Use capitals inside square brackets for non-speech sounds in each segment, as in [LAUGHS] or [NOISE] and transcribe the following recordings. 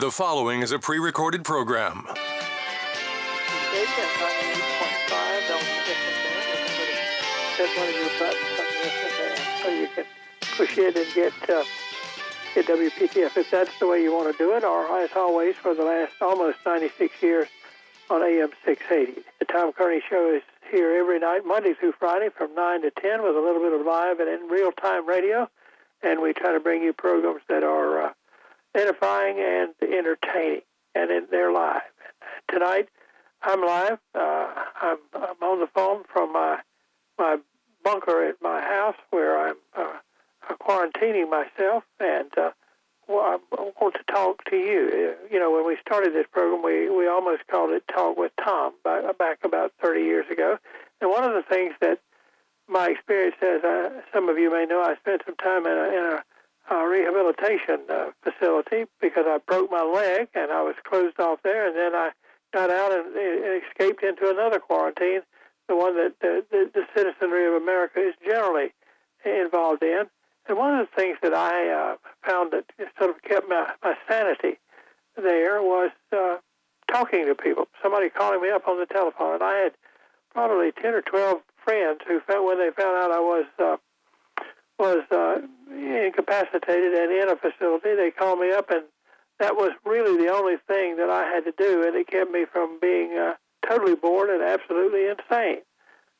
The following is a pre recorded program. You can push it and get uh, get WPTF if that's the way you want to do it. Or as always, for the last almost 96 years on AM 680, the Tom Kearney Show is here every night, Monday through Friday, from 9 to 10, with a little bit of live and in real time radio. And we try to bring you programs that are uh, edifying and entertaining, and they're live. Tonight, I'm live. Uh, I'm, I'm on the phone from my my bunker at my house where I'm uh, quarantining myself, and uh, well, I want to talk to you. Uh, you know, when we started this program, we, we almost called it Talk with Tom back, about 30 years ago. And one of the things that my experience says, uh, some of you may know, I spent some time in a, in a uh, rehabilitation uh, facility because I broke my leg and I was closed off there, and then I got out and, and escaped into another quarantine, the one that the, the, the citizenry of America is generally involved in. And one of the things that I uh, found that sort of kept my, my sanity there was uh, talking to people. Somebody calling me up on the telephone, and I had probably ten or twelve friends who found when they found out I was uh, was uh, incapacitated and in a facility. They called me up, and that was really the only thing that I had to do, and it kept me from being uh, totally bored and absolutely insane.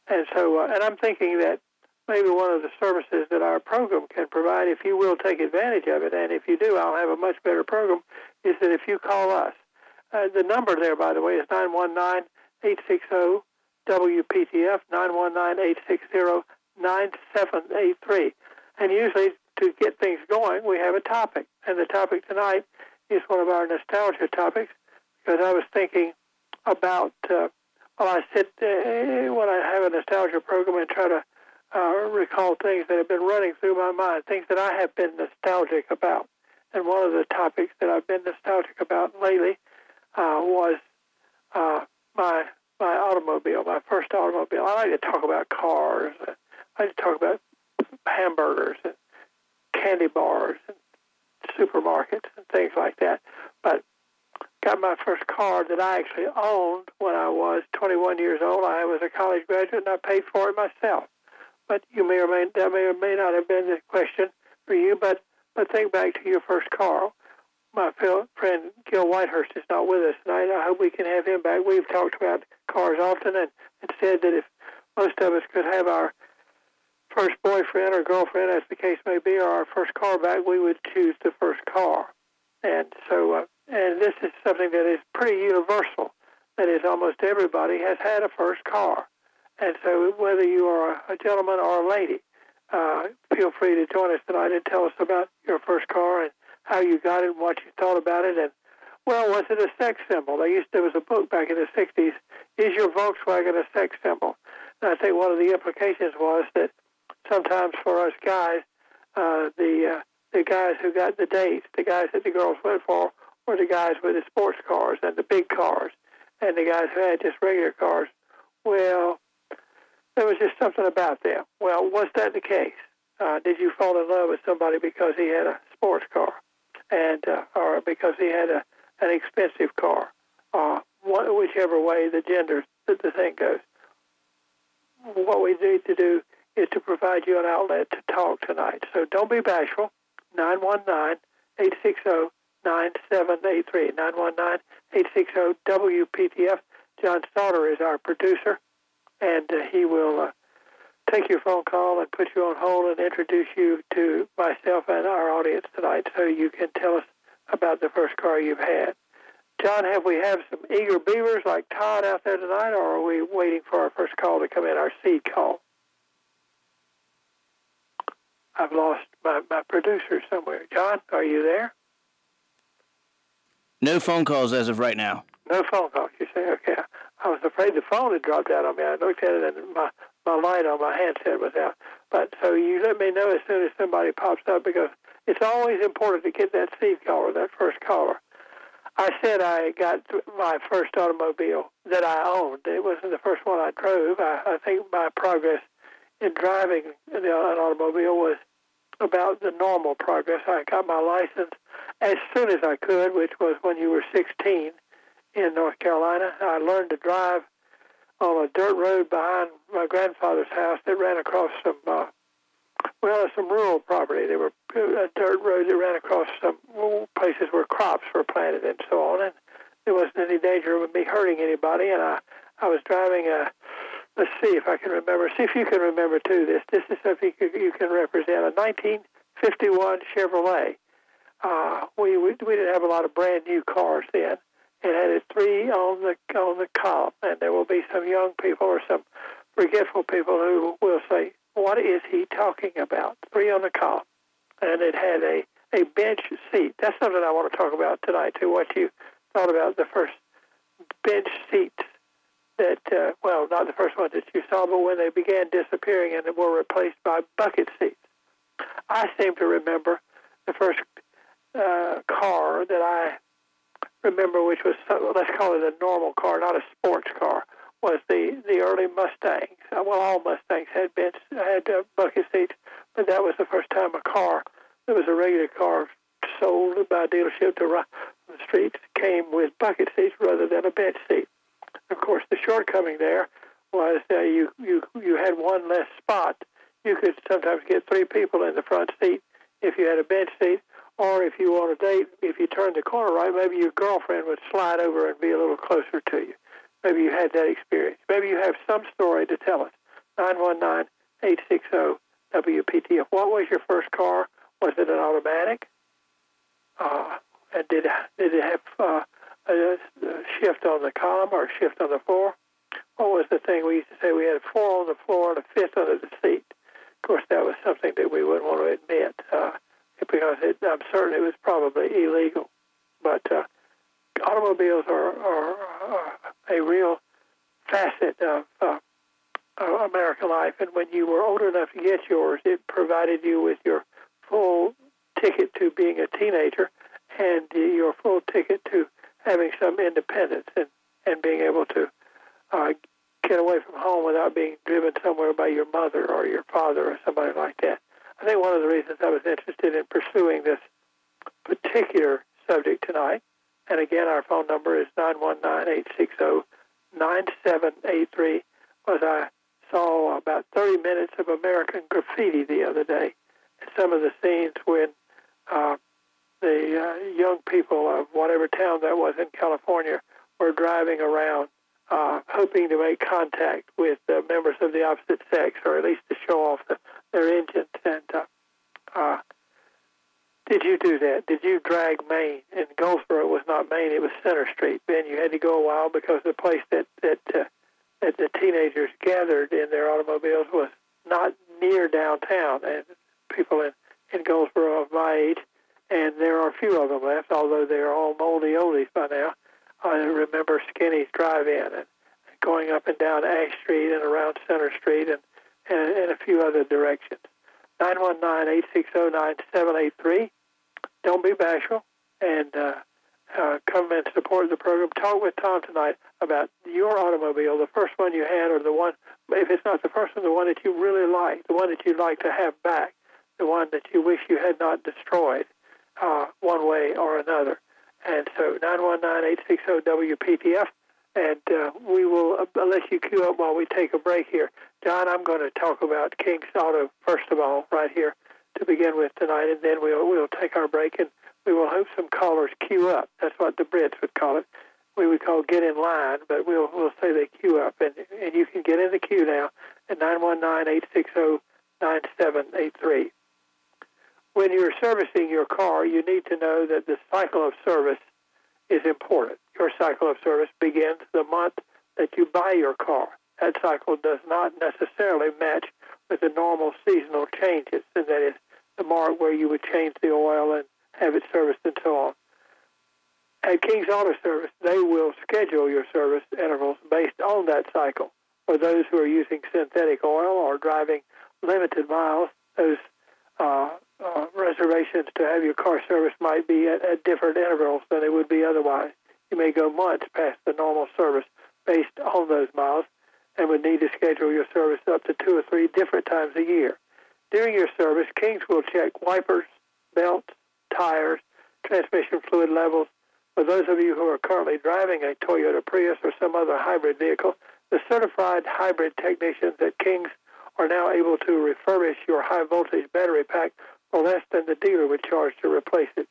And so, uh, and I'm thinking that maybe one of the services that our program can provide, if you will take advantage of it, and if you do, I'll have a much better program, is that if you call us, uh, the number there, by the way, is 919 860 WPTF, 919 860 9783. And usually, to get things going, we have a topic. And the topic tonight is one of our nostalgia topics because I was thinking about, uh, well, I sit uh, when I have a nostalgia program and try to uh, recall things that have been running through my mind, things that I have been nostalgic about. And one of the topics that I've been nostalgic about lately uh, was uh, my my automobile, my first automobile. I like to talk about cars. I like to talk about hamburgers and candy bars and supermarkets and things like that. But got my first car that I actually owned when I was 21 years old. I was a college graduate and I paid for it myself. But you may or may that may or may not have been the question for you. But but think back to your first car. My friend Gil Whitehurst is not with us tonight. I hope we can have him back. We've talked about cars often and, and said that if most of us could have our first boyfriend or girlfriend, as the case may be, or our first car back, we would choose the first car. And so, uh, and this is something that is pretty universal. That is, almost everybody has had a first car. And so, whether you are a gentleman or a lady, uh, feel free to join us tonight and tell us about your first car and how you got it and what you thought about it. And, well, was it a sex symbol? There, used, there was a book back in the 60s, Is Your Volkswagen a Sex Symbol? And I think one of the implications was that sometimes for us guys, uh, the uh, the guys who got the dates, the guys that the girls went for, were the guys with the sports cars and the big cars, and the guys who had just regular cars. Well, there was just something about them. Well, was that the case? Uh, did you fall in love with somebody because he had a sports car, and uh, or because he had a an expensive car? Uh, one, whichever way the gender the thing goes. What we need to do is to provide you an outlet to talk tonight. So don't be bashful. 919 860 9783. 919 860 WPTF. John Sauter is our producer, and uh, he will uh, take your phone call and put you on hold and introduce you to myself and our audience tonight so you can tell us about the first car you've had. John, have we have some eager beavers like Todd out there tonight, or are we waiting for our first call to come in, our seed call? I've lost my, my producer somewhere. John, are you there? No phone calls as of right now. No phone calls. You say okay. I was afraid the phone had dropped out on me. I looked at it and my my light on my handset was out. But so you let me know as soon as somebody pops up because it's always important to get that seed caller, that first caller. I said I got my first automobile that I owned. It wasn't the first one I drove. I, I think my progress in driving an automobile was about the normal progress. I got my license as soon as I could, which was when you were 16 in North Carolina. I learned to drive on a dirt road behind my grandfather's house that ran across some, uh, well, some rural property. There were a dirt road that ran across some places where crops were planted and so on, and there wasn't any danger of me hurting anybody. And I, I was driving a, let's see if I can remember. See if you can remember too. This, this is something you, can represent a 1951 Chevrolet. Uh, we, we we didn't have a lot of brand new cars then, it had three on the on the column, and there will be some young people or some forgetful people who will say, "What is he talking about?" Three on the column, and it had a a bench seat. That's something I want to talk about tonight too. What you thought about the first bench seats that, uh, well, not the first ones that you saw, but when they began disappearing and were replaced by bucket seats. I seem to remember the first uh, car that I remember, which was let's call it a normal car, not a sports car, was the the early Mustangs. Uh, well, all Mustangs had bench had uh, bucket seats, but that was the first time a car that was a regular car sold by a dealership to the streets came with bucket seats rather than a bench seat. Of course, the shortcoming there was uh, you you you had one less spot. You could sometimes get three people in the front seat if you had a bench seat, or if you want a date, if you turn the corner right, maybe your girlfriend would slide over and be a little closer to you. Maybe you had that experience. Maybe you have some story to tell us. 919-860-WPTF. What was your first car? Was it an automatic? Uh, and did did it have uh, a, a shift on the column or shift on the floor? What was the thing we used to say? We had four on the floor and a fifth under the seat. Of course, that was something that we wouldn't want to admit. Uh, because it, I'm certain it was probably illegal. But uh, automobiles are, are, are, a real facet of uh, American life. And when you were old enough to get yours, it provided you with your full ticket to being a teenager and your full ticket to having some independence and, and being able to uh, get away from home without being driven somewhere by your mother or your father or somebody like that. I think one of the reasons I was interested in pursuing this particular subject tonight, and again, our phone number is 919-860-9783, was I saw about 30 minutes of American graffiti the other day. Some of the scenes when uh, the uh, young people of whatever town that was in California were driving around uh, hoping to make contact with uh, members of the opposite sex, or at least to show off the, their engines. And uh, uh, did you do that? Did you drag Main? And Goldsboro was not Main; it was Center Street. Ben, you had to go a while because the place that that uh, that the teenagers gathered in their automobiles was not near downtown, and people in in Goldsboro of my age, and there are a few of them left, although they are all moldy oldies by now. I remember Skinny's Drive-In and going up and down Ash Street and around Center Street and, and, and a few other directions. 919-860-9783. Don't be bashful and uh, uh, come and support the program. Talk with Tom tonight about your automobile, the first one you had or the one, if it's not the first one, the one that you really like, the one that you'd like to have back, the one that you wish you had not destroyed uh, one way or another. And so 919-860-WPTF. And uh, we will uh, let you queue up while we take a break here. John, I'm going to talk about King's Auto first of all, right here to begin with tonight, and then we'll we'll take our break and we will hope some callers queue up. That's what the Brits would call it. We would call get in line, but we'll we'll say they queue up, and and you can get in the queue now at 919-860-9783 when you're servicing your car, you need to know that the cycle of service is important. Your cycle of service begins the month that you buy your car. That cycle does not necessarily match with the normal seasonal changes, and that is the mark where you would change the oil and have it serviced and so on. At King's Auto Service, they will schedule your service intervals based on that cycle. For those who are using synthetic oil or driving limited miles, those uh, uh, reservations to have your car serviced might be at, at different intervals than it would be otherwise. You may go months past the normal service based on those miles and would need to schedule your service up to two or three different times a year. During your service, Kings will check wipers, belts, tires, transmission fluid levels. For those of you who are currently driving a Toyota Prius or some other hybrid vehicle, the certified hybrid technicians at King's are now able to refurbish your high voltage battery pack for less than the dealer would charge to replace it.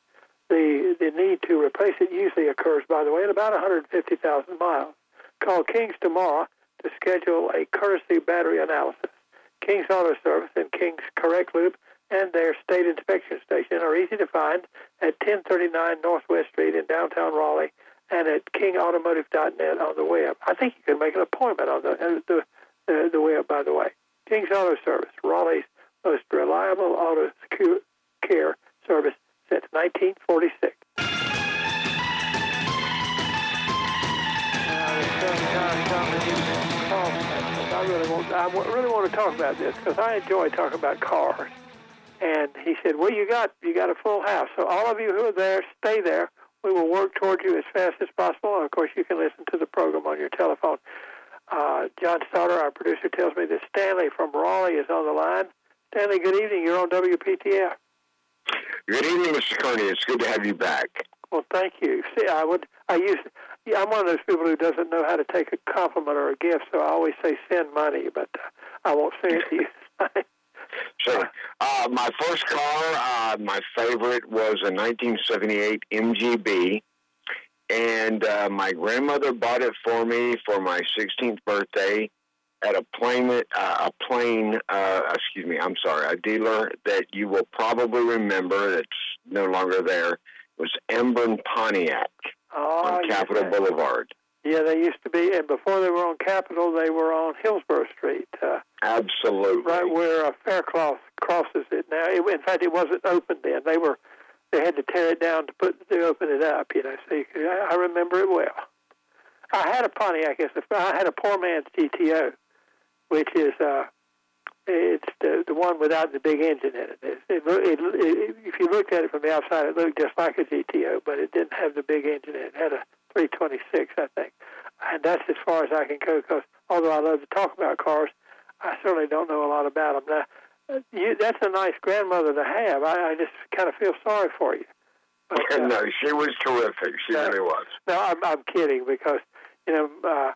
The, the need to replace it usually occurs, by the way, at about 150,000 miles. Call King's tomorrow to schedule a courtesy battery analysis. King's Auto Service and King's Correct Loop and their state inspection station are easy to find at 1039 Northwest Street in downtown Raleigh and at kingautomotive.net on the web. I think you can make an appointment on the, uh, the, uh, the web, by the way. King's Auto Service, Raleigh's most reliable auto secure care service since 1946. I really want, I really want to talk about this because I enjoy talking about cars. And he said, "Well, you got you got a full house, so all of you who are there, stay there. We will work toward you as fast as possible. And of course, you can listen to the program on your telephone." Uh, John Stoddard, our producer, tells me that Stanley from Raleigh is on the line. Stanley, good evening. You're on WPTF. Good evening, Mr. Kearney. It's good to have you back. Well, thank you. See, I would, I use, yeah, I'm one of those people who doesn't know how to take a compliment or a gift, so I always say send money, but uh, I won't say it to you. [LAUGHS] Sure. Uh, my first car, uh, my favorite, was a 1978 MGB, and uh, my grandmother bought it for me for my 16th birthday at a plane, uh, a plane, uh, excuse me, I'm sorry, a dealer that you will probably remember that's no longer there it was Embrun Pontiac oh, on Capitol yeah. Boulevard. Yeah, they used to be, and before they were on Capitol, they were on Hillsborough Street. Uh, Absolutely. Right where uh, Faircloth crosses it now. It, in fact, it wasn't open then. They were, they had to tear it down to put to open it up. You know, so you could, I, I remember it well. I had a Pontiac. I had a poor man's GTO which is uh, it's the the one without the big engine in it. It, it, it, it. If you looked at it from the outside, it looked just like a GTO, but it didn't have the big engine in it. It had a 326, I think, and that's as far as I can go. Because although I love to talk about cars, I certainly don't know a lot about them. Now, you, that's a nice grandmother to have. I, I just kind of feel sorry for you. But, [LAUGHS] uh, no, she was terrific. She no, really was. No, I'm, I'm kidding because you know. Uh,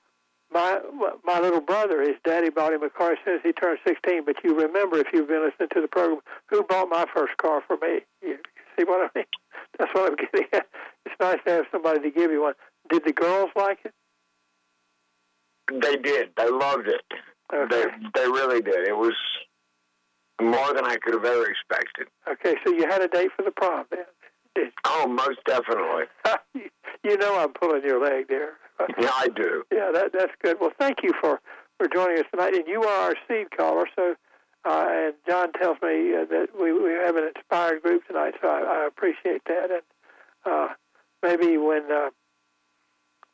my my little brother, his daddy bought him a car as soon as he turned 16. But you remember, if you've been listening to the program, who bought my first car for me? You see what I mean? [LAUGHS] That's what I'm getting at. It's nice to have somebody to give you one. Did the girls like it? They did. They loved it. Okay. They they really did. It was more than I could have ever expected. Okay, so you had a date for the prom then? Oh, most definitely. [LAUGHS] you know I'm pulling your leg there. [LAUGHS] yeah, I do. Yeah, that that's good. Well, thank you for for joining us tonight. And you are our seed caller, so uh, and John tells me uh, that we we have an inspired group tonight, so I, I appreciate that. And uh, maybe when uh,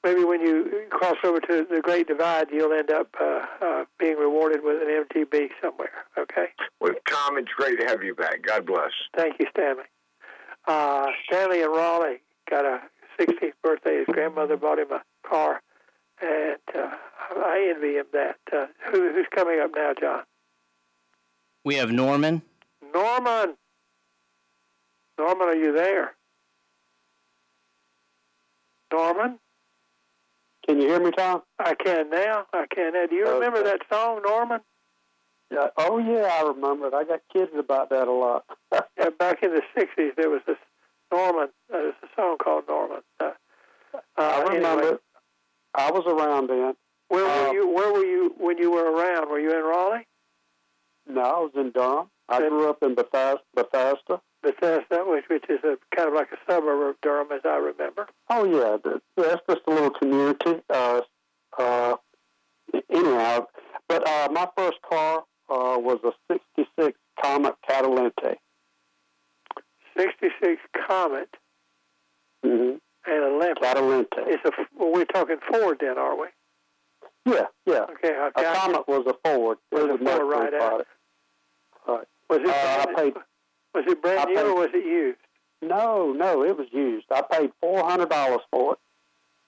maybe when you cross over to the Great Divide, you'll end up uh, uh, being rewarded with an MGB somewhere. Okay. Well, Tom, it's great to have you back. God bless. Thank you, Stanley. Uh, Stanley in Raleigh got a 16th birthday. His grandmother bought him a car, and uh, I envy him that. Uh, who, who's coming up now, John? We have Norman. Norman. Norman, are you there? Norman? Can you hear me, Tom? I can now. I can now. Do you remember that song, Norman? Yeah. Oh, yeah, I remember it. I got kids about that a lot. [LAUGHS] Yeah, back in the '60s, there was this Norman. Uh, there's a song called Norman. Uh, uh, I remember anyway. I was around then. Where were Uh, you? Where were you when you were around? Were you in Raleigh? No, I was in Durham. I Good. grew up in Bethesda. Bethesda. Bethesda, which which is a kind of like a suburb of Durham, as I remember. Oh, yeah. th- That's just a little community. Uh, uh, anyhow, but uh, my first car uh, was a 66 Comet Caliente. '66 Comet Mm-hmm. and a Olympic. Caliente. It's a. Well, we're talking Ford then, are we? Yeah, yeah. Okay, A got you. Comet was a Ford. Was It a was Ford, Mercury right, uh, product. Was it? Uh, I brand, paid- was it brand I new paid- or was it used? No, no, it was used. I paid four hundred dollars for it.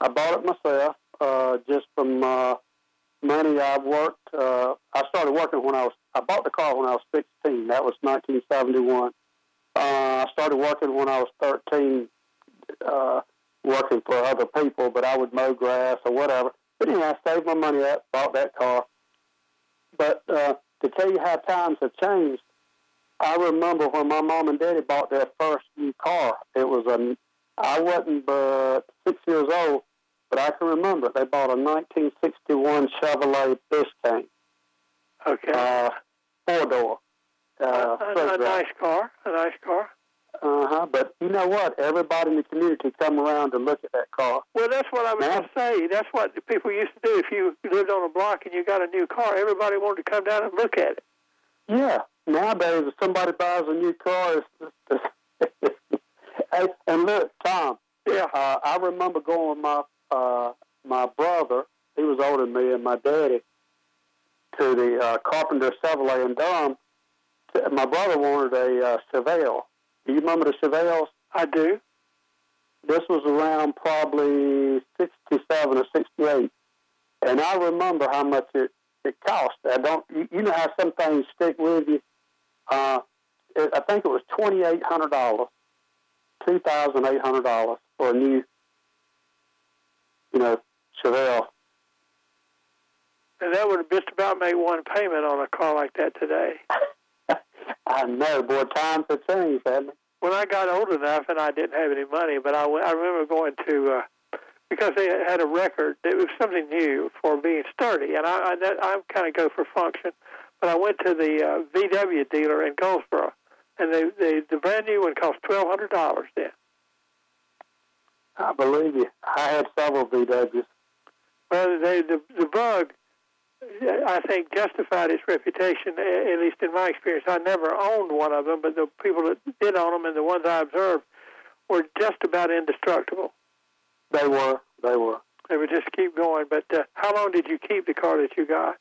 I bought it myself, uh, just from uh, money I worked. Uh, I started working when I was. I bought the car when I was sixteen. That was nineteen seventy one. Uh, I started working when I was thirteen uh, working for other people, but I would mow grass or whatever. But anyway, I saved my money up, bought that car. But uh, to tell you how times have changed, I remember when my mom and daddy bought their first new car. It was a, I wasn't but six years old, but I can remember. They bought a 1961 Chevrolet Biscayne, Okay. uh, four door. Uh, a, a, nice car. A nice car. Uh huh. But you know what? Everybody in the community come around to look at that car. Well, that's what I was going to say. That's what the people used to do. If you lived on a block and you got a new car, everybody wanted to come down and look at it. Yeah. Nowadays, if somebody buys a new car, it's, [LAUGHS] it's and look, Tom. Yeah. Uh, I remember going with my uh, my brother. He was older than me, and my daddy to the uh, Carpenter Chevrolet in Durham. My brother wanted a uh, Chevelle. Do you remember the Chevelles? I do. This was around probably 67 or 68. And I remember how much it, it cost. I don't, you, you know how some things stick with you? Uh, it, I think it was $2,800, $2,800 for a new, you know, Chevelle. And that would just about make one payment on a car like that today. [LAUGHS] I know, boy, times have changed, haven't they? When I got old enough and I didn't have any money, but I, went, I remember going to, uh, because they had a record, it was something new for being sturdy. And I, I, I kind of go for function. But I went to the uh, VW dealer in Goldsboro, and they, they, the brand new one cost $1,200 then. I believe you. I had several VWs. Well, they, the the bug, I think, justified its reputation. At least in my experience, I never owned one of them, but the people that did own them and the ones I observed were just about indestructible. They were. They were. They would just keep going. But uh, how long did you keep the car that you got?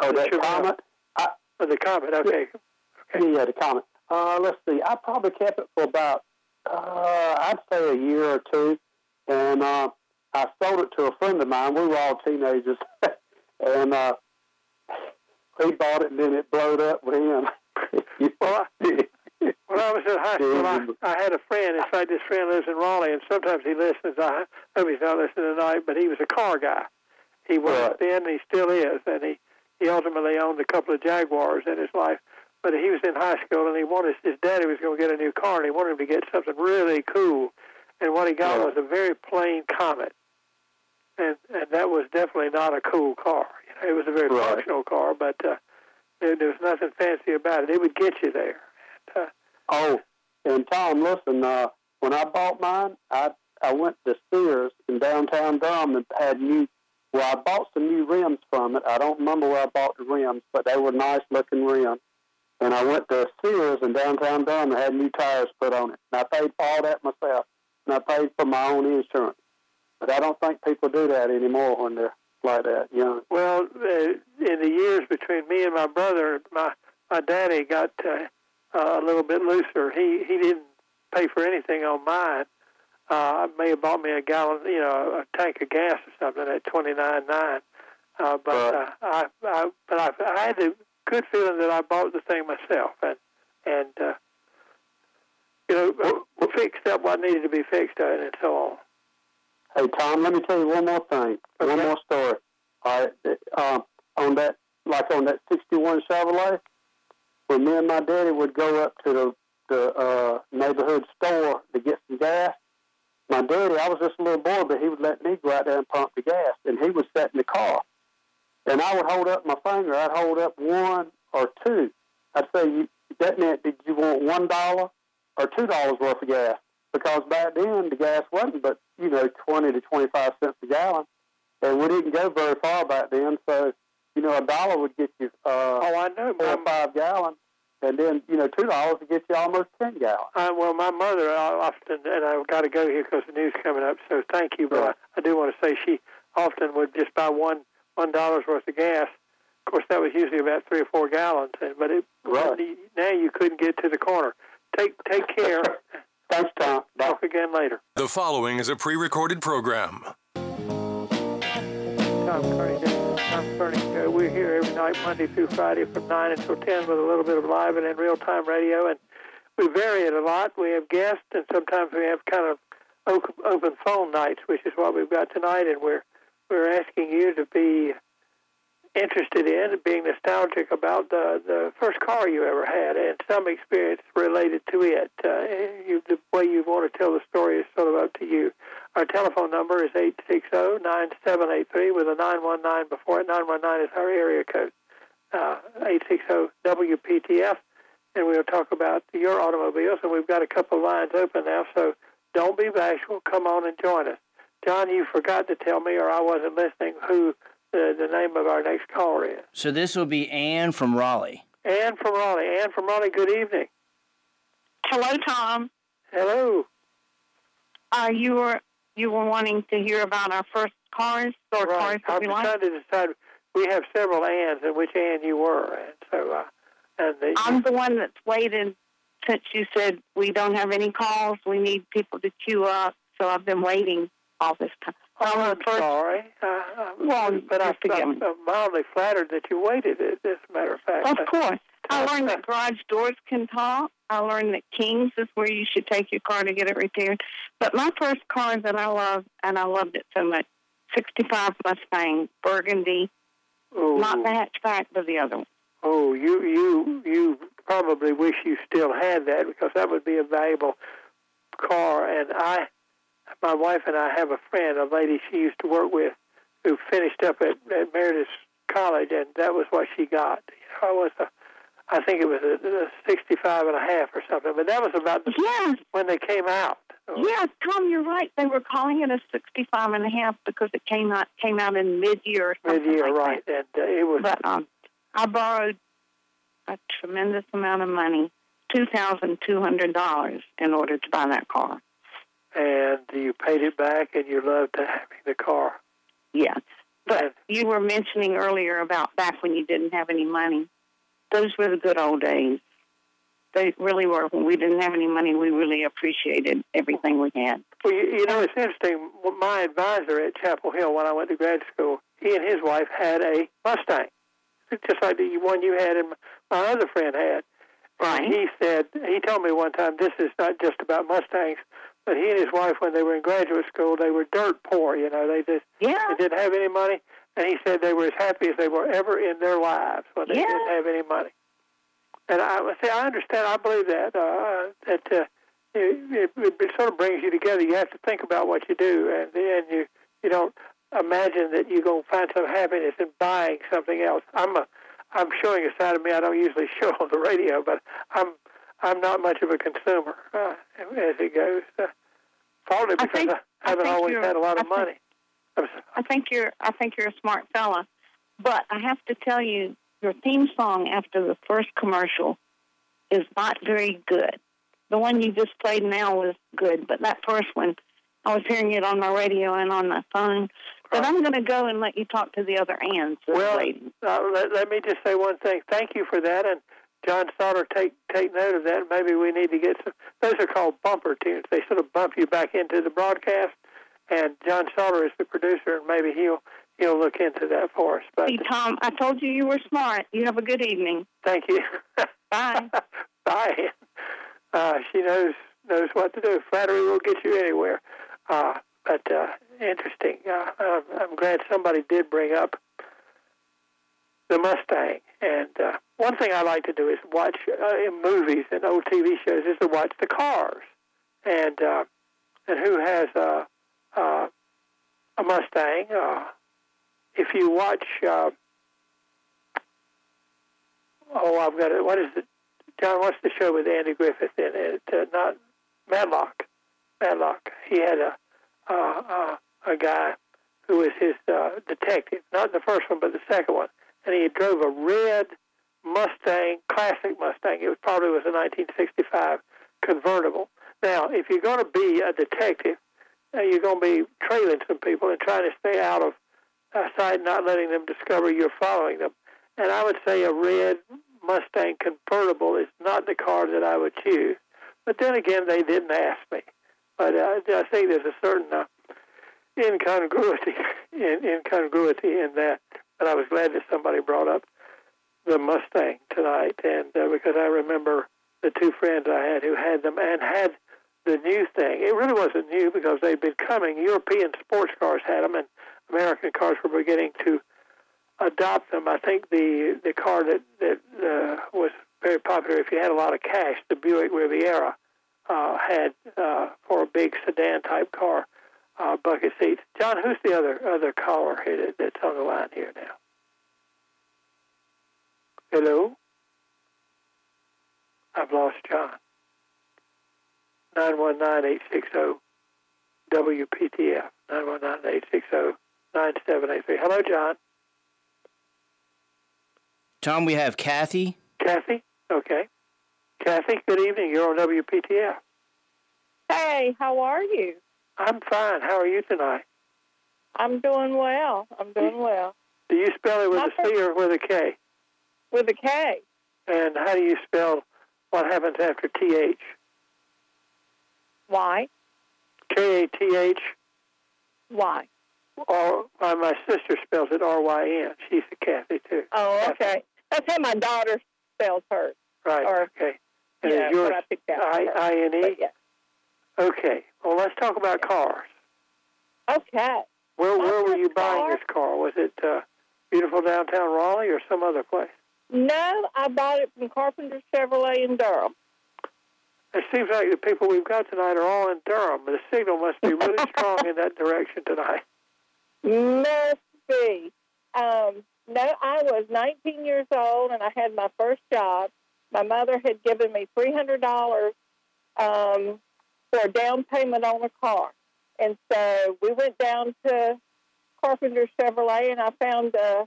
Oh, that. Comet? I, Oh, the Comet. Okay. Yeah, yeah, the Comet. Uh, let's see. I probably kept it for about, uh, I'd say a year or two, and uh, I sold it to a friend of mine. We were all teenagers, [LAUGHS] and uh, he bought it, and then it blowed up with him. [LAUGHS] Well, When I was in high school, I, I had a friend. In fact, this friend lives in Raleigh, and sometimes he listens. I hope he's not listening tonight, but he was a car guy. He was Right. then, and he still is, and he he ultimately owned a couple of Jaguars in his life. But he was in high school, and he wanted his daddy was going to get a new car, and he wanted him to get something really cool. And what he got Right. was a very plain Comet, and and that was definitely not a cool car. You know, it was a very Right. functional car, but uh, there, there was nothing fancy about it. It would get you there. And, uh, Oh, and Tom, listen. Uh, when I bought mine, I I went to Sears in downtown Durham and had new. Well, I bought some new rims from it. I don't remember where I bought the rims, but they were nice looking rims. And I went to Sears in downtown Durham and had new tires put on it. And I paid for all that myself. And I paid for my own insurance. But I don't think people do that anymore when they're like that young. Well, uh, in the years between me and my brother, my my daddy got uh, uh, a little bit looser. He he didn't pay for anything on mine. Uh, may have bought me a gallon, you know, a tank of gas or something at twenty nine nine. Uh, but uh, I, I but I, I had the good feeling that I bought the thing myself, and and uh, you know, fixed up what needed to be fixed on, and so on. Hey Tom, let me tell you one more thing. One more story. All right, um, on that, like on that '61 Chevrolet, when me and my daddy would go up to the the uh, neighborhood store to get some gas. My daddy, I was just a little boy, but he would let me go out there and pump the gas, and he would sit in the car, and I would hold up my finger. I'd hold up one or two. I'd say, that meant did you want one dollar or two dollars worth of gas? Because back then the gas wasn't but you know twenty to twenty five cents a gallon, and we didn't go very far back then. So you know a dollar would get you uh, Oh, I know. four or five gallons, and then you know two dollars would get you almost ten gallons. Uh, well, my mother often, and I've got to go here because the news coming up. So thank you, but Right. I, I do want to say she often would just buy one one dollar's worth of gas. Of course, that was usually about three or four gallons, but it Right. now you couldn't get to the corner. Take take care. [LAUGHS] Thanks, Tom. Talk again later. The following is a pre recorded program. Tom Kearney, Tom Kearney Show. We're here every night, Monday through Friday, from nine until ten, with a little bit of live and in real time radio, and we vary it a lot. We have guests, and sometimes we have kind of open phone nights, which is what we've got tonight, and we're we're asking you to be interested in being nostalgic about the the first car you ever had and some experience related to it. Uh, you, the way you want to tell the story is sort of up to you. Our telephone number is eight six zero nine seven eight three with a 919 before it. 919 is our area code. Uh, 860 WPTF. And we'll talk about your automobiles. And we've got a couple of lines open now, so don't be bashful. Come on and join us. John, you forgot to tell me, or I wasn't listening, who the, the name of our next caller is. So this will be Anne from Raleigh. Anne from Raleigh. Anne from Raleigh, good evening. Hello, Tom. Hello. Uh, you were you were wanting to hear about our first cars or right. cars that I'm we trying to decide. We have several Anns, and which Ann you were, and so uh, and the, I'm the one that's waited since you said we don't have any calls. We need people to queue up. So I've been waiting all this time. Oh, Well, I'm first- sorry. Uh, uh, Well, but I, forgive I'm, mildly flattered that you waited. As a matter of fact, Of course. I learned that garage doors can talk. I learned that King's is where you should take your car to get it repaired. But my first car that I loved, and I loved it so much, 65 Mustang, burgundy, oh, not the hatchback, but the other one. oh, you you you probably wish you still had that because that would be a valuable car. And I, my wife and I have a friend, a lady she used to work with, who finished up at, at Meredith College, and that was what she got. You know, it was a, I think it was a, a 65 and a half or something, but that was about the, Yes, when they came out. yes, Tom, you're right. They were calling it a 65 and a half because it came out came out in mid-year or something Mid-year, like right? And uh, it was. But um, I borrowed a tremendous amount of money, $2,200, in order to buy that car. And you paid it back, and you loved having the car. Yeah. But And- you were mentioning earlier about back when you didn't have any money. Those were the good old days. They really were. When we didn't have any money, we really appreciated everything we had. Well, you, you know, it's interesting. My advisor at Chapel Hill when I went to grad school, he and his wife had a Mustang, just like the one you had and my other friend had. Right. He said he told me one time this is not just about Mustangs, but he and his wife when they were in graduate school they were dirt poor. You know, they just Yeah. they didn't have any money, and he said they were as happy as they were ever in their lives when they Yeah. didn't have any money. And I say I understand. I believe that uh, that uh, it, it, it sort of brings you together. You have to think about what you do, and and you you don't imagine that you're going to find some happiness in buying something else. I'm a I'm showing a side of me I don't usually [LAUGHS] show on the radio, but I'm I'm not much of a consumer uh, as it goes. Uh, partly I because think- I haven't I always had a lot of I think- money. I think you're. I think you're a smart fella, but I have to tell you, your theme song after the first commercial is not very good. The one you just played now was good, but that first one, I was hearing it on my radio and on my phone. But I'm going to go and let you talk to the other Anns. this Well, uh, let, let me just say one thing. Thank you for that, and John Sauter, take take note of that. Maybe we need to get some. Those are called bumper tunes. They sort of bump you back into the broadcast. And John Sauter is the producer, and maybe he'll he'll look into that for us. But See, Tom, I told you you were smart. You have a good evening. thank you. [LAUGHS] Bye. [LAUGHS] Bye. Uh, she knows knows what to do. Flattery will get you anywhere. Uh, but uh, interesting. Uh, I'm, I'm glad somebody did bring up the Mustang. And uh, one thing I like to do is watch uh, in movies and old TV shows is to watch the cars, and uh, and who has a uh, a Mustang. Uh, if you watch, uh, oh, I've got it. What is it? John, what's the show with Andy Griffith in it? Uh, not Matlock. Matlock. He had a a guy who was his uh, detective, not the first one, but the second one, and he drove a red Mustang, classic Mustang. It was probably was a 1965 convertible. Now, if you're going to be a detective, uh, you're going to be trailing some people and trying to stay out of uh, sight, not letting them discover you're following them. And I would say a red Mustang convertible is not the car that I would choose. But then again, they didn't ask me. But uh, I think there's a certain uh, incongruity [LAUGHS] in, incongruity in that. But I was glad that somebody brought up the Mustang tonight, and uh, because I remember the two friends I had who had them and had the new thing. It really wasn't new because they'd been coming. European sports cars had them, and American cars were beginning to adopt them. I think the the car that that uh, was very popular if you had a lot of cash, the Buick Riviera, uh, had uh, for a big sedan type car uh, bucket seats. John, who's the other other caller here that's on the line here now? Hello. I've lost John. 919-860 WPTF. 919-860-9783. Hello, John. Tom, we have Kathy. Kathy? Okay. Kathy, good evening. You're on WPTF. Hey, how are you? I'm fine. How are you tonight? I'm doing well. I'm doing well. Do you spell it with a C or with a K? With a K. And how do you spell what happens after TH? Why? K A T H. Why? Or uh, my sister spells it R Y N. She's a Kathy too. Oh, okay. That's how my daughter spells hers. Right. Or, okay. And yeah, yours what I picked out. I I N E? Okay. Well, let's talk about cars. Okay. Where where were you buying car- this car? Was it uh, beautiful downtown Raleigh or some other place? No, I bought it from Carpenter Chevrolet in Durham. It seems like the people we've got tonight are all in Durham. The signal must be really [LAUGHS] strong in that direction tonight. Must be. Um, no, I was 19 years old and I had my first job. My mother had given me $300 um, for a down payment on a car. And so we went down to Carpenter Chevrolet and I found a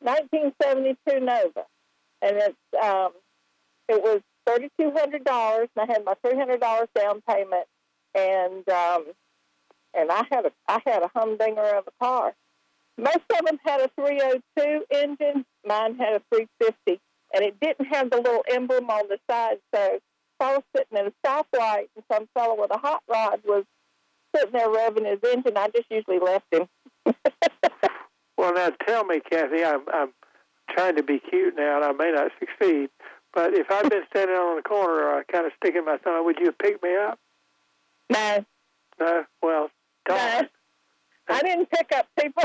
1972 Nova. And it's, um, it was $3,200 and I had my $300 down payment. And, um, and I had a, I had a humdinger of a car. Most of them had a 302 engine. Mine had a 350, and it didn't have the little emblem on the side. So was sitting at a stoplight and some fellow with a hot rod was sitting there revving his engine, I just usually left him. [LAUGHS] Well, now tell me, Kathy, I'm I'm trying to be cute now, and I may not succeed. But if I'd been standing on the corner, uh, kind of sticking my thumb, would you have picked me up? no, No. Well, no, don't. I didn't pick up people.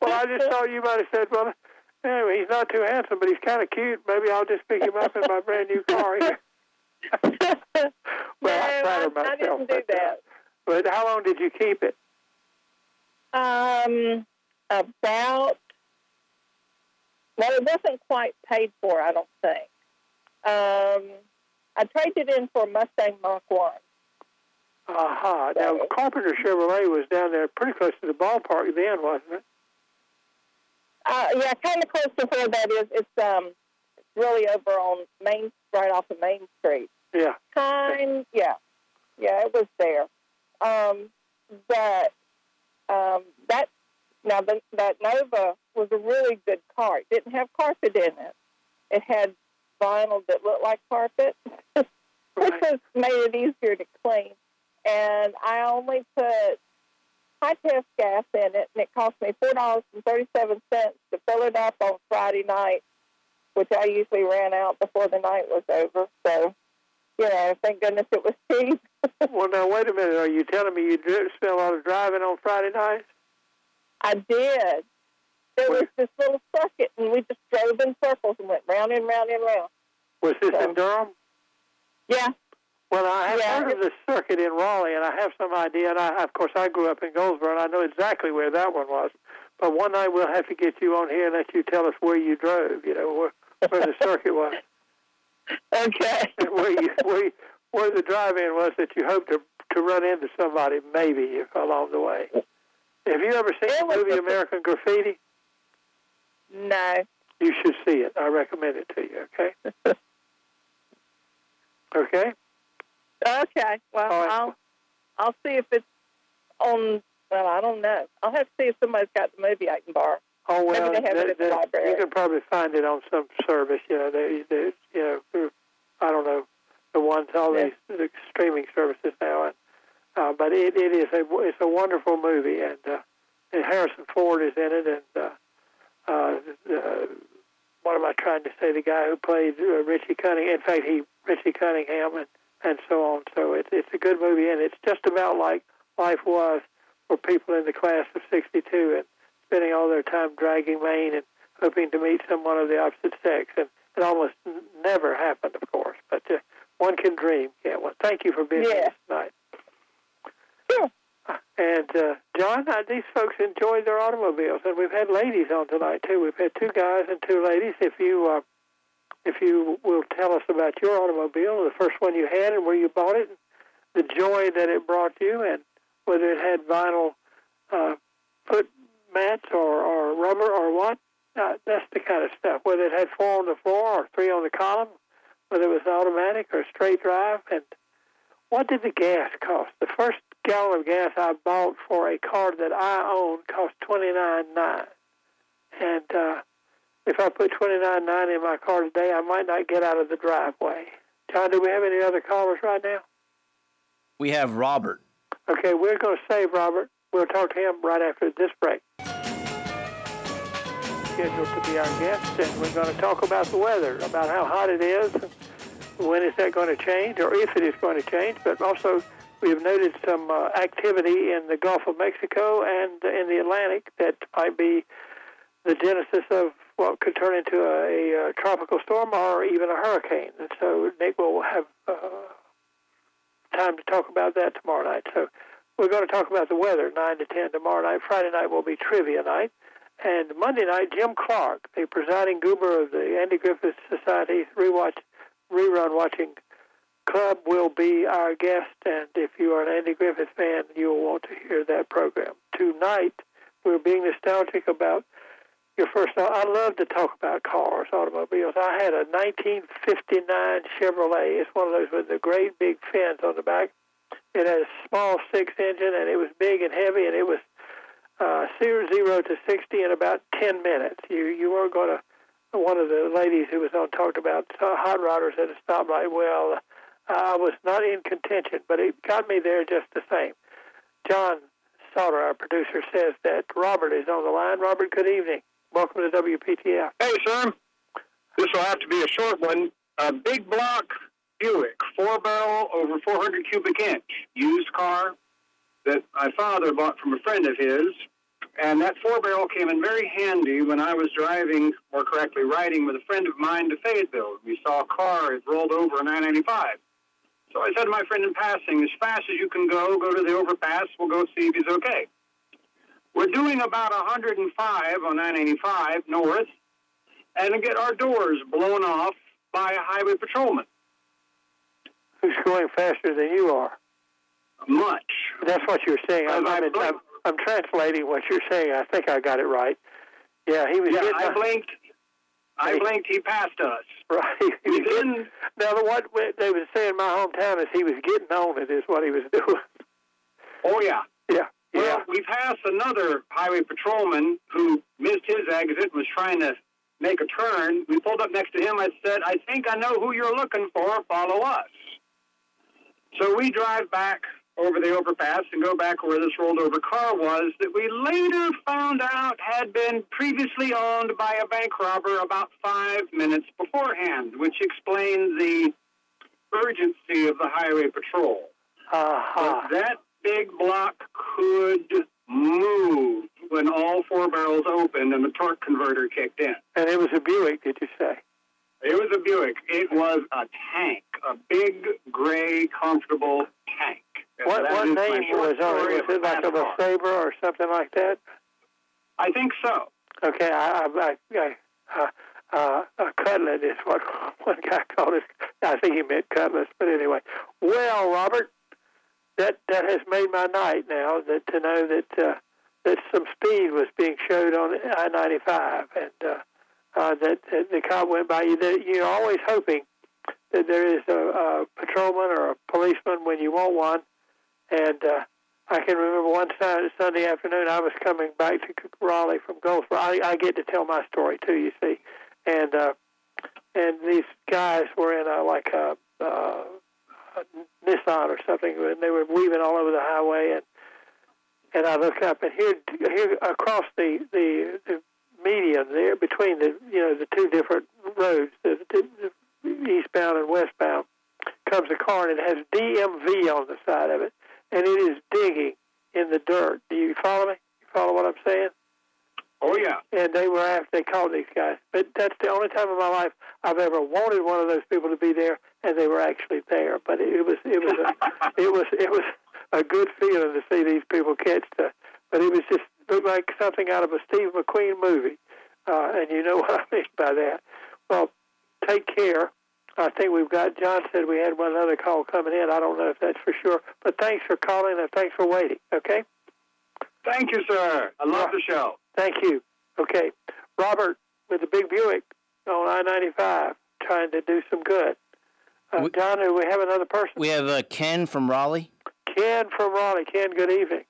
Well, I just thought you might have said, well, anyway, he's not too handsome, but he's kind of cute. Maybe I'll just pick him up in my brand new car here. [LAUGHS] [LAUGHS] well, no, I I, flatter I myself. didn't do but, that. But how long did you keep it? Um, about well, it wasn't quite paid for. I don't think. Um, I traded it in for a Mustang Mach One. Aha. Now, Carpenter Chevrolet was down there pretty close to the ballpark then, wasn't it? Uh, yeah, kind of close to where that is. It's um, really over on Main, right off of Main Street. Yeah. Kind, yeah, yeah, it was there. Um, but um, that now the, that Nova was a really good car. It didn't have carpet in it. It had vinyl that looked like carpet, [LAUGHS] which was made it easier to clean. And I only put high test gas in it, and it cost me four dollars and thirty seven cents to fill it up on Friday night, which I usually ran out before the night was over. So, you know, thank goodness it was cheap. [LAUGHS] Well, now, wait a minute. Are you telling me you did spend a lot of driving on Friday night? I did. There was this little circuit, and we just drove in circles and went round and round and round. Was this So- in Durham? Yeah, Well, I have Yeah, heard of the circuit in Raleigh, and I have some idea. And I, of course, I grew up in Goldsboro, and I know exactly where that one was. But one night we'll have to get you on here and let you tell us where you drove. You know where, where the circuit was, [LAUGHS] okay. and where you where, you, where the drive-in was that you hoped to to run into somebody maybe along the way. Have you ever seen the movie American Graffiti? No. You should see it. I recommend it to you. Okay. [LAUGHS] okay. Okay. Well, right. I'll I'll see if it's on. Well, I don't know. I'll have to see if somebody's got the movie I can borrow. Oh well, Maybe they have it at the that- library. you can probably find it on some service. You know, they, they you know, I don't know the ones all Yeah. these the streaming services now, and uh, but it, it is a it's a wonderful movie, and, uh, and Harrison Ford is in it, and uh, uh, uh, what am I trying to say? The guy who played uh, Richie Cunningham. In fact, he Richie Cunningham and and so on. So it's it's a good movie, and it's just about like life was for people in the class of '62 and spending all their time dragging Main and hoping to meet someone of the opposite sex. And it almost n- never happened, of course, but uh, one can dream. Yeah. Well, thank you for being Yeah. here tonight. And uh, John, uh, these folks enjoy their automobiles, and we've had ladies on tonight too. We've had two guys and two ladies. If you uh, if you will tell us about your automobile, the first one you had, and where you bought it, the joy that it brought you, and whether it had vinyl uh, foot mats or, or rubber or what, uh, that's the kind of stuff. Whether it had four on the floor or three on the column, whether it was automatic or straight drive, and what did the gas cost? The first gallon of gas I bought for a car that I owned cost twenty nine nine, and uh, if I put twenty nine nine in my car today, I might not get out of the driveway. John, do we have any other callers right now? We have Robert. Okay, we're going to save Robert. We'll talk to him right after this break. Scheduled to be our guest, and we're going to talk about the weather, about how hot it is, when is that going to change, or if it is going to change. But also, we have noted some uh, activity in the Gulf of Mexico and in the Atlantic that might be the genesis of what could turn into a, a, tropical storm or even a hurricane. And so Nick will have uh, time to talk about that tomorrow night. So we're going to talk about the weather 9 to 10 tomorrow night. Friday night will be trivia night. And Monday night, Jim Clark, the presiding goober of the Andy Griffith Society's rewatch, rerun watching club, will be our guest. And if you are an Andy Griffith fan, you'll want to hear that program. Tonight, we're being nostalgic about your first. I love to talk about cars, automobiles. I had a 1959 Chevrolet. It's one of those with the great big fins on the back. It had a small six engine, and it was big and heavy, and it was uh, zero, to 60 in about 10 minutes. You you weren't going to. One of the ladies who was on talked about uh, hot rodders at a stoplight. Well, I was not in contention, but it got me there just the same. John Sauter, our producer, says that Robert is on the line. Robert, good evening. Welcome to WPTF. Hey, sir. This will have to be a short one. A big block Buick, four barrel over 400 cubic inch, used car that my father bought from a friend of his. And that four barrel came in very handy when I was driving, more correctly, riding with a friend of mine to Fayetteville. We saw a car, it rolled over on 995. So I said to my friend in passing, as fast as you can go, go to the overpass, we'll go see if he's okay. We're doing about 105 on 985 north, and get our doors blown off by a highway patrolman. Who's going faster than you are? Much. That's what you're saying. I'm, I'm, I'm, I'm translating what you're saying. I think I got it right. Yeah, he was Yeah, getting I blinked. I Hey. blinked. He passed us. [LAUGHS] right. He getting, now, the- what they was saying in my hometown is he was getting on it. Is what he was [LAUGHS] doing. oh yeah. Yeah, yeah. Well, we passed another highway patrolman who missed his exit, was trying to make a turn. We pulled up next to him. I said, I think I know who you're looking for. Follow us. So we drive back over the overpass and go back where this rolled over car was that we later found out had been previously owned by a bank robber about five minutes beforehand, which explains the urgency of the highway patrol. Uh-huh. But that big block could move when all four barrels opened and the torque converter kicked in. And it was a Buick, did you say? It was a Buick. It was a tank, a big, gray, comfortable tank. And What what name was on it? Was it like a. Sabre or something like that? I think so. Okay, I, I, I, uh, uh, a cutlet is what [LAUGHS] one guy called it. I think he meant cutlets, but anyway. Well, Robert, that that has made my night now. That to know that uh, that some speed was being showed on I ninety five, and uh, uh, that, that the cop went by you. That you're always hoping that there is a, a patrolman or a policeman when you want one, and. Uh, I can remember one Sun- Sunday afternoon I was coming back to Raleigh from Goldsboro. I, I get to tell my story too, you see, and uh, and these guys were in a like a, uh, Nissan or something, and they were weaving all over the highway, and and I look up and here here across the the, the median there between the you know the two different roads, the, the, the eastbound and westbound, comes a car and it has DMV on the side of it, and it is digging in the dirt. Do you follow me? You follow what I'm saying? Oh yeah. And they were after they called these guys. But that's the only time in my life I've ever wanted one of those people to be there, and they were actually there. But it was it was a, it was it was a good feeling to see these people catch the. But it was just looked like something out of a Steve McQueen movie, uh, and you know [LAUGHS] what I mean by that. Well, take care. I think we've got. John said we had one other call coming in. I don't know if that's for sure, but thanks for calling and thanks for waiting. Okay. Thank you, sir. I love the show. Thank you. Okay, Robert with the big Buick on I ninety five, trying to do some good. Uh, We- John, do we have another person? We have uh, Ken from Raleigh. Ken from Raleigh. Ken, good evening.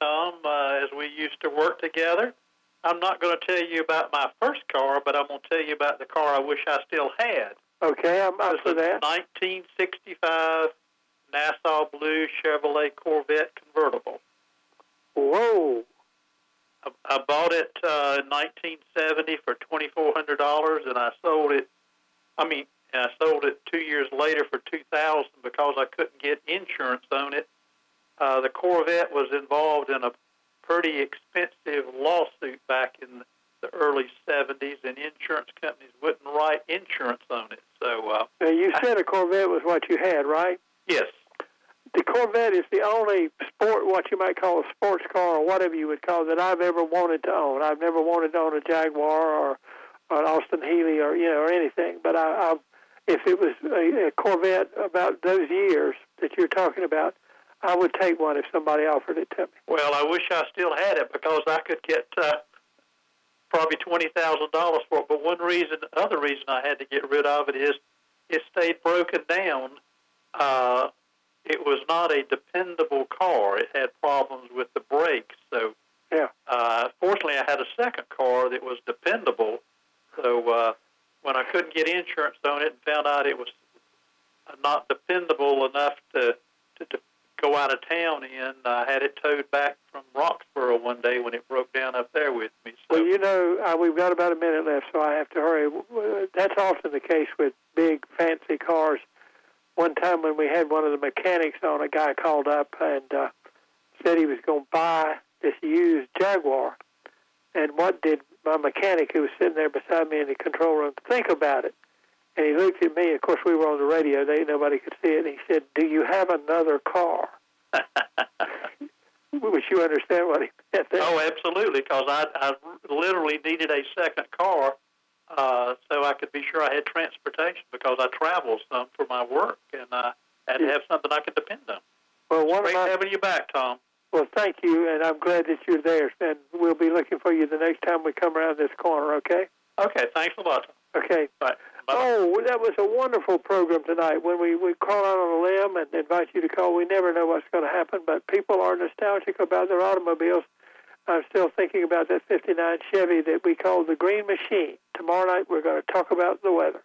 Tom, uh, as we used to work together. I'm not going to tell you about my first car, but I'm going to tell you about the car I wish I still had. Okay, I'm up It for that. 1965 Nassau Blue Chevrolet Corvette convertible. Whoa. I, I bought it uh, in 1970 for $2,400, and I sold it. I mean, and I sold it two years later for 2000 because I couldn't get insurance on it. Uh, the Corvette was involved in a pretty expensive lawsuit back in the early 70s, and insurance companies wouldn't write insurance on it. So, uh, Now, you said a Corvette was what you had, right? yes, The Corvette is the only sport, what you might call a sports car or whatever you would call it, that I've ever wanted to own. I've never wanted to own a Jaguar or, or an Austin Healey or you know or anything. But I, I if it was a, a Corvette about those years that you're talking about, I would take one if somebody offered it to me. Well, I wish I still had it because I could get uh, probably twenty thousand dollars for it. But one reason, other reason I had to get rid of it is it stayed broken down. Uh, it was not a dependable car. It had problems with the brakes. So, Yeah. uh, fortunately, I had a second car that was dependable. So, uh, when I couldn't get insurance on it and found out it was not dependable enough to to, to go out of town in. I had it towed back from Roxborough one day when it broke down up there with me. So Well, you know, uh, we've got about a minute left, so I have to hurry. That's often the case with big, fancy cars. One time when we had one of the mechanics on, a guy called up and uh, said he was going to buy this used Jaguar. And what did my mechanic, who was sitting there beside me in the control room, to think about it? And he looked at me. Of course, we were on the radio; they nobody could see it. And he said, "Do you have another car?" [LAUGHS] Which you understand what he meant there? oh, absolutely, because I, I literally needed a second car uh, so I could be sure I had transportation because I travel some for my work and I had to have something I could depend on. Well, one of Great my having you back, Tom. Well, thank you, and I'm glad that you're there. And we'll be looking for you the next time we come around this corner. Okay? Okay, thanks a lot. Okay. Bye. Bye. Oh, that was a wonderful program tonight. When we we call out on a limb and invite you to call, we never know what's going to happen. But people are nostalgic about their automobiles. I'm still thinking about that '59 Chevy that we called the Green Machine. Tomorrow night we're going to talk about the weather.